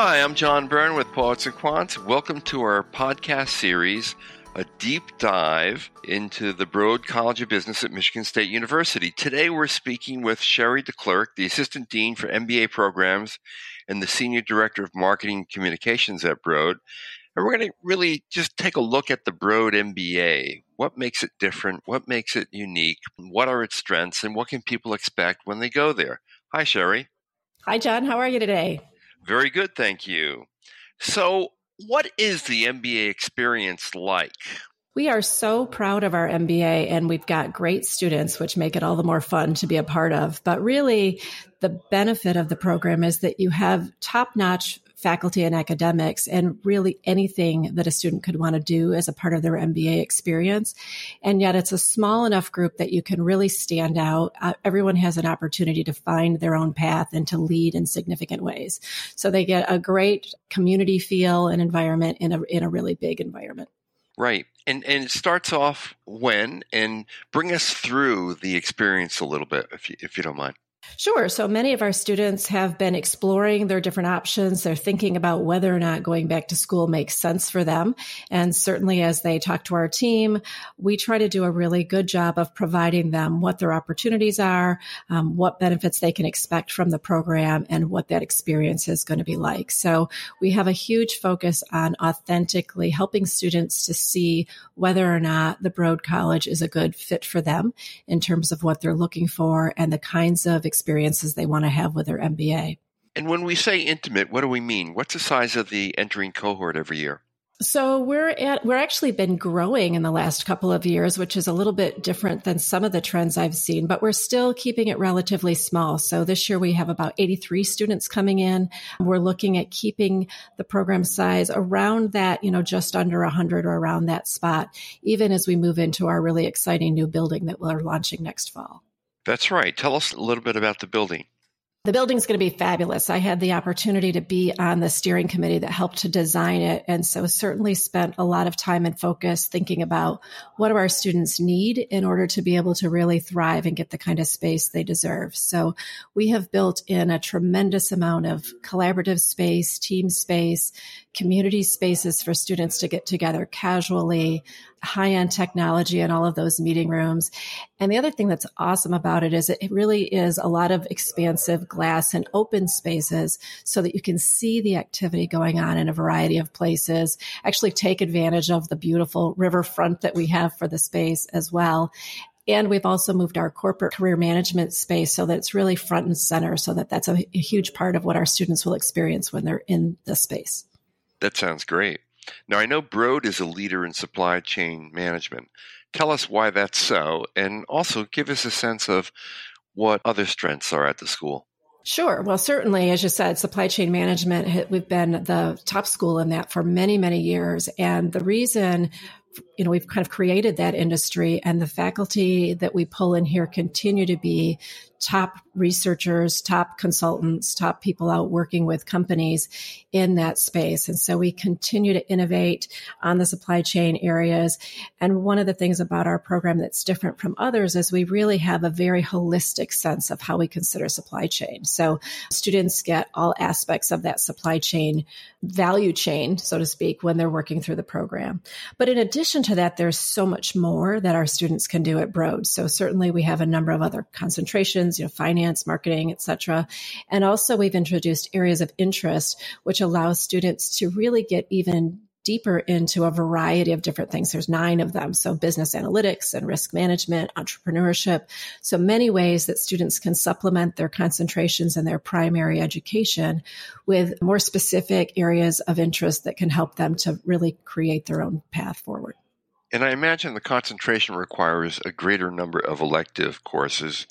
Hi, I'm John Byrne with Poets and Quants. Welcome to our podcast series, a deep dive into the Broad College of Business at Michigan State University. Today we're speaking with Sherry DeClercq, the Assistant Dean for MBA Programs and the Senior Director of Marketing Communications at Broad. And we're going to really just take a look at the Broad MBA. What makes it different? What makes it unique? What are its strengths? And what can people expect when they go there? Hi, Sherry. Hi, John. How are you today? Very good, thank you. So, what is the MBA experience like? We are so proud of our MBA and we've got great students, which make it all the more fun to be a part of. But really, the benefit of the program is that you have top notch faculty and academics and really anything that a student could want to do as a part of their MBA experience. And yet it's a small enough group that you can really stand out. Uh, everyone has an opportunity to find their own path and to lead in significant ways. So they get a great community feel and environment in a, in a really big environment. Right. And and it starts off when and bring us through the experience a little bit if you, if you don't mind. Sure. So many of our students have been exploring their different options. They're thinking about whether or not going back to school makes sense for them. And certainly as they talk to our team, we try to do a really good job of providing them what their opportunities are, um, what benefits they can expect from the program, and what that experience is going to be like. So we have a huge focus on authentically helping students to see whether or not the Broad College is a good fit for them in terms of what they're looking for and the kinds of experiences they want to have with their MBA. And when we say intimate, what do we mean? What's the size of the entering cohort every year? So we're at, we're actually been growing in the last couple of years, which is a little bit different than some of the trends I've seen, but we're still keeping it relatively small. So this year we have about 83 students coming in. We're looking at keeping the program size around that, you know, just under 100 or around that spot, even as we move into our really exciting new building that we're launching next fall. That's right. Tell us a little bit about the building. The building's going to be fabulous. I had the opportunity to be on the steering committee that helped to design it. And so certainly spent a lot of time and focus thinking about what do our students need in order to be able to really thrive and get the kind of space they deserve. So we have built in a tremendous amount of collaborative space, team space, community spaces for students to get together casually, high end technology in all of those meeting rooms. And the other thing that's awesome about it is it really is a lot of expansive glass and open spaces so that you can see the activity going on in a variety of places, actually take advantage of the beautiful riverfront that we have for the space as well. And we've also moved our corporate career management space so that it's really front and center so that that's a, a huge part of what our students will experience when they're in the space. That sounds great. Now, I know Broad is a leader in supply chain management. Tell us why that's so, and also give us a sense of what other strengths are at the school. Sure. Well, certainly, as you said, supply chain management, we've been the top school in that for many, many years. And the reason you know, we've kind of created that industry and the faculty that we pull in here continue to be top researchers, top consultants, top people out working with companies in that space. And so we continue to innovate on the supply chain areas. And one of the things about our program that's different from others is we really have a very holistic sense of how we consider supply chain. So students get all aspects of that supply chain value chain, so to speak, when they're working through the program. But in addition to that, there's so much more that our students can do at Broad. So certainly we have a number of other concentrations, you know, finance, marketing, etc. And also we've introduced areas of interest, which allows students to really get even deeper into a variety of different things. There's nine of them. So business analytics and risk management, entrepreneurship. So many ways that students can supplement their concentrations and their primary education with more specific areas of interest that can help them to really create their own path forward. And I imagine the concentration requires a greater number of elective courses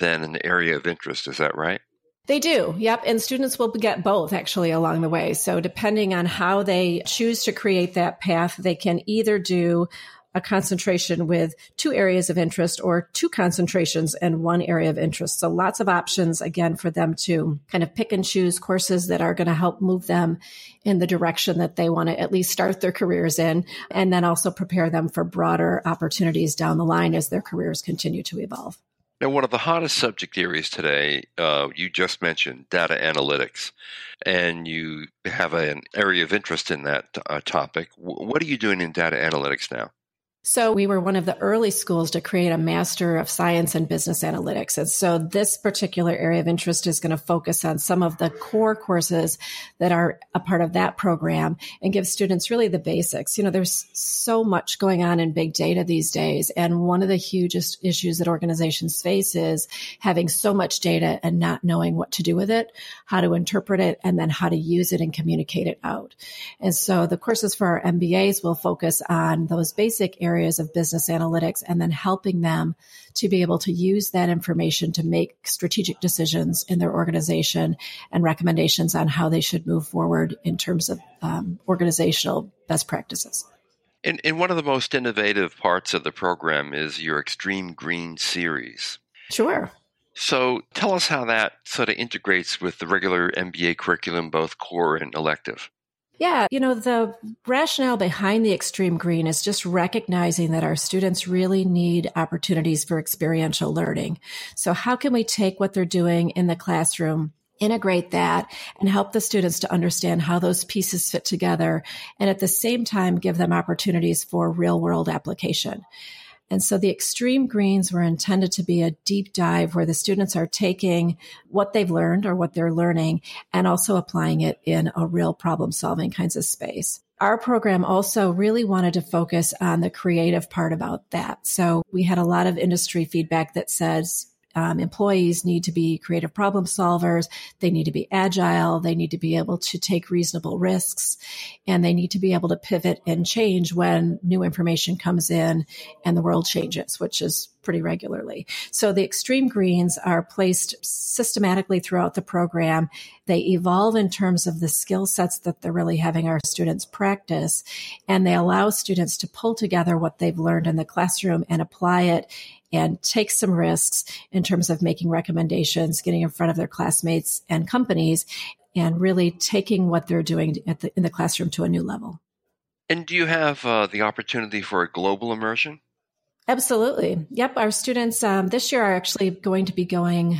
than an area of interest. Is that right? They do. Yep. And students will get both actually along the way. So depending on how they choose to create that path, they can either do a concentration with two areas of interest or two concentrations and one area of interest. So lots of options again for them to kind of pick and choose courses that are going to help move them in the direction that they want to at least start their careers in and then also prepare them for broader opportunities down the line as their careers continue to evolve. Now, one of the hottest subject areas today, uh, you just mentioned data analytics, and you have an area of interest in that uh, topic. what are you doing in data analytics now? So we were one of the early schools to create a Master of Science in Business Analytics. And so this particular area of interest is going to focus on some of the core courses that are a part of that program and give students really the basics. You know, there's so much going on in big data these days. And one of the hugest issues that organizations face is having so much data and not knowing what to do with it, how to interpret it, and then how to use it and communicate it out. And so the courses for our MBAs will focus on those basic areas areas of business analytics and then helping them to be able to use that information to make strategic decisions in their organization and recommendations on how they should move forward in terms of um, organizational best practices. And, and one of the most innovative parts of the program is your Extreme Green series. Sure. So tell us how that sort of integrates with the regular MBA curriculum, both core and elective. Yeah, you know, the rationale behind the extreme green is just recognizing that our students really need opportunities for experiential learning. So how can we take what they're doing in the classroom integrate that and help the students to understand how those pieces fit together and at the same time give them opportunities for real world application. And so the extreme greens were intended to be a deep dive where the students are taking what they've learned or what they're learning and also applying it in a real problem solving kinds of space. Our program also really wanted to focus on the creative part about that. So we had a lot of industry feedback that says, um, employees need to be creative problem solvers. They need to be agile. They need to be able to take reasonable risks and they need to be able to pivot and change when new information comes in and the world changes, which is pretty regularly. So the extreme greens are placed systematically throughout the program. They evolve in terms of the skill sets that they're really having our students practice and they allow students to pull together what they've learned in the classroom and apply it and take some risks in terms of making recommendations, getting in front of their classmates and companies, and really taking what they're doing the, in the classroom to a new level. And do you have uh, the opportunity for a global immersion? Absolutely. Yep. Our students um, this year are actually going to be going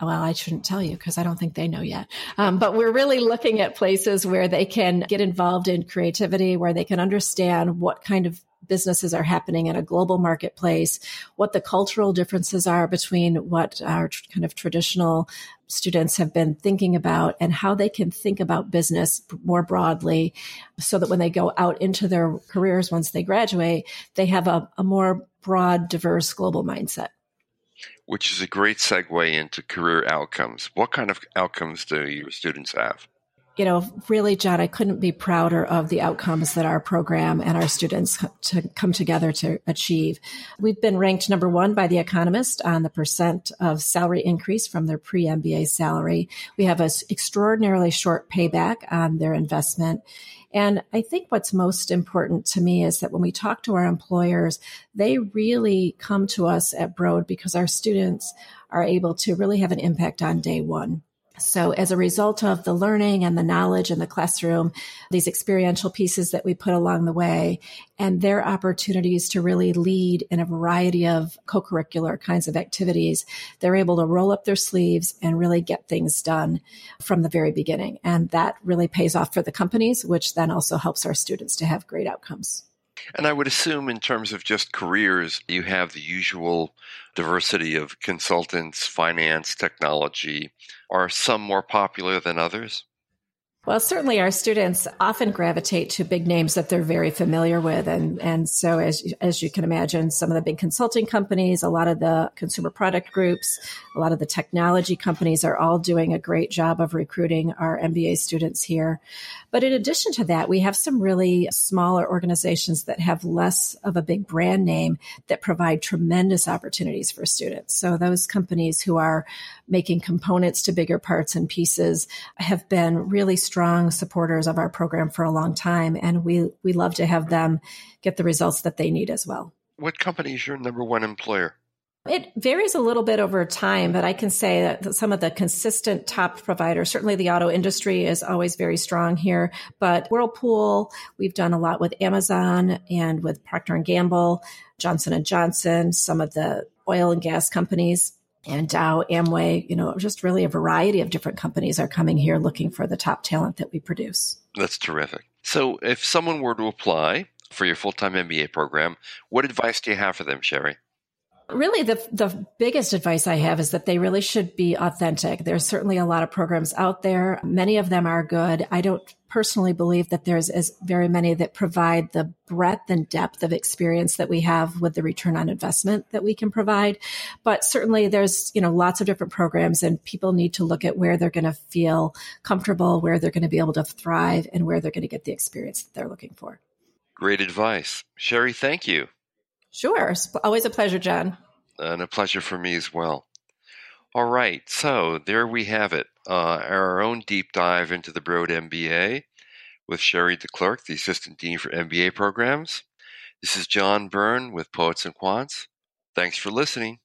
well, I shouldn't tell you because I don't think they know yet. Um, but we're really looking at places where they can get involved in creativity, where they can understand what kind of businesses are happening in a global marketplace, what the cultural differences are between what our kind of traditional students have been thinking about and how they can think about business more broadly so that when they go out into their careers once they graduate, they have a, a more broad, diverse global mindset. Which is a great segue into career outcomes. What kind of outcomes do your students have? You know, really, John, I couldn't be prouder of the outcomes that our program and our students to come together to achieve. We've been ranked number one by The Economist on the percent of salary increase from their pre MBA salary. We have an extraordinarily short payback on their investment. And I think what's most important to me is that when we talk to our employers, they really come to us at Broad because our students are able to really have an impact on day one. So as a result of the learning and the knowledge in the classroom, these experiential pieces that we put along the way and their opportunities to really lead in a variety of co-curricular kinds of activities, they're able to roll up their sleeves and really get things done from the very beginning. And that really pays off for the companies, which then also helps our students to have great outcomes. And I would assume, in terms of just careers, you have the usual diversity of consultants, finance, technology. Are some more popular than others? Well, certainly our students often gravitate to big names that they're very familiar with. And, and so as, as you can imagine, some of the big consulting companies, a lot of the consumer product groups, a lot of the technology companies are all doing a great job of recruiting our MBA students here. But in addition to that, we have some really smaller organizations that have less of a big brand name that provide tremendous opportunities for students. So those companies who are making components to bigger parts and pieces have been really strong strong supporters of our program for a long time, and we we love to have them get the results that they need as well. What company is your number one employer? It varies a little bit over time, but I can say that some of the consistent top providers, certainly the auto industry is always very strong here, but Whirlpool, we've done a lot with Amazon and with Procter and Gamble, Johnson and Johnson, some of the oil and gas companies and Dow, Amway, you know, just really a variety of different companies are coming here looking for the top talent that we produce. That's terrific. So, if someone were to apply for your full time MBA program, what advice do you have for them, Sherry? Really, the the biggest advice I have is that they really should be authentic. There's certainly a lot of programs out there. Many of them are good. I don't personally believe that there's as very many that provide the breadth and depth of experience that we have with the return on investment that we can provide. But certainly there's, you know, lots of different programs and people need to look at where they're going to feel comfortable, where they're going to be able to thrive and where they're going to get the experience that they're looking for. Great advice. Sherry, thank you. Sure. Always a pleasure, John. And a pleasure for me as well. All right. So there we have it. Uh, our own deep dive into the Broad MBA with Sherry DeClercq, the Assistant Dean for MBA Programs. This is John Byrne with Poets and Quants. Thanks for listening.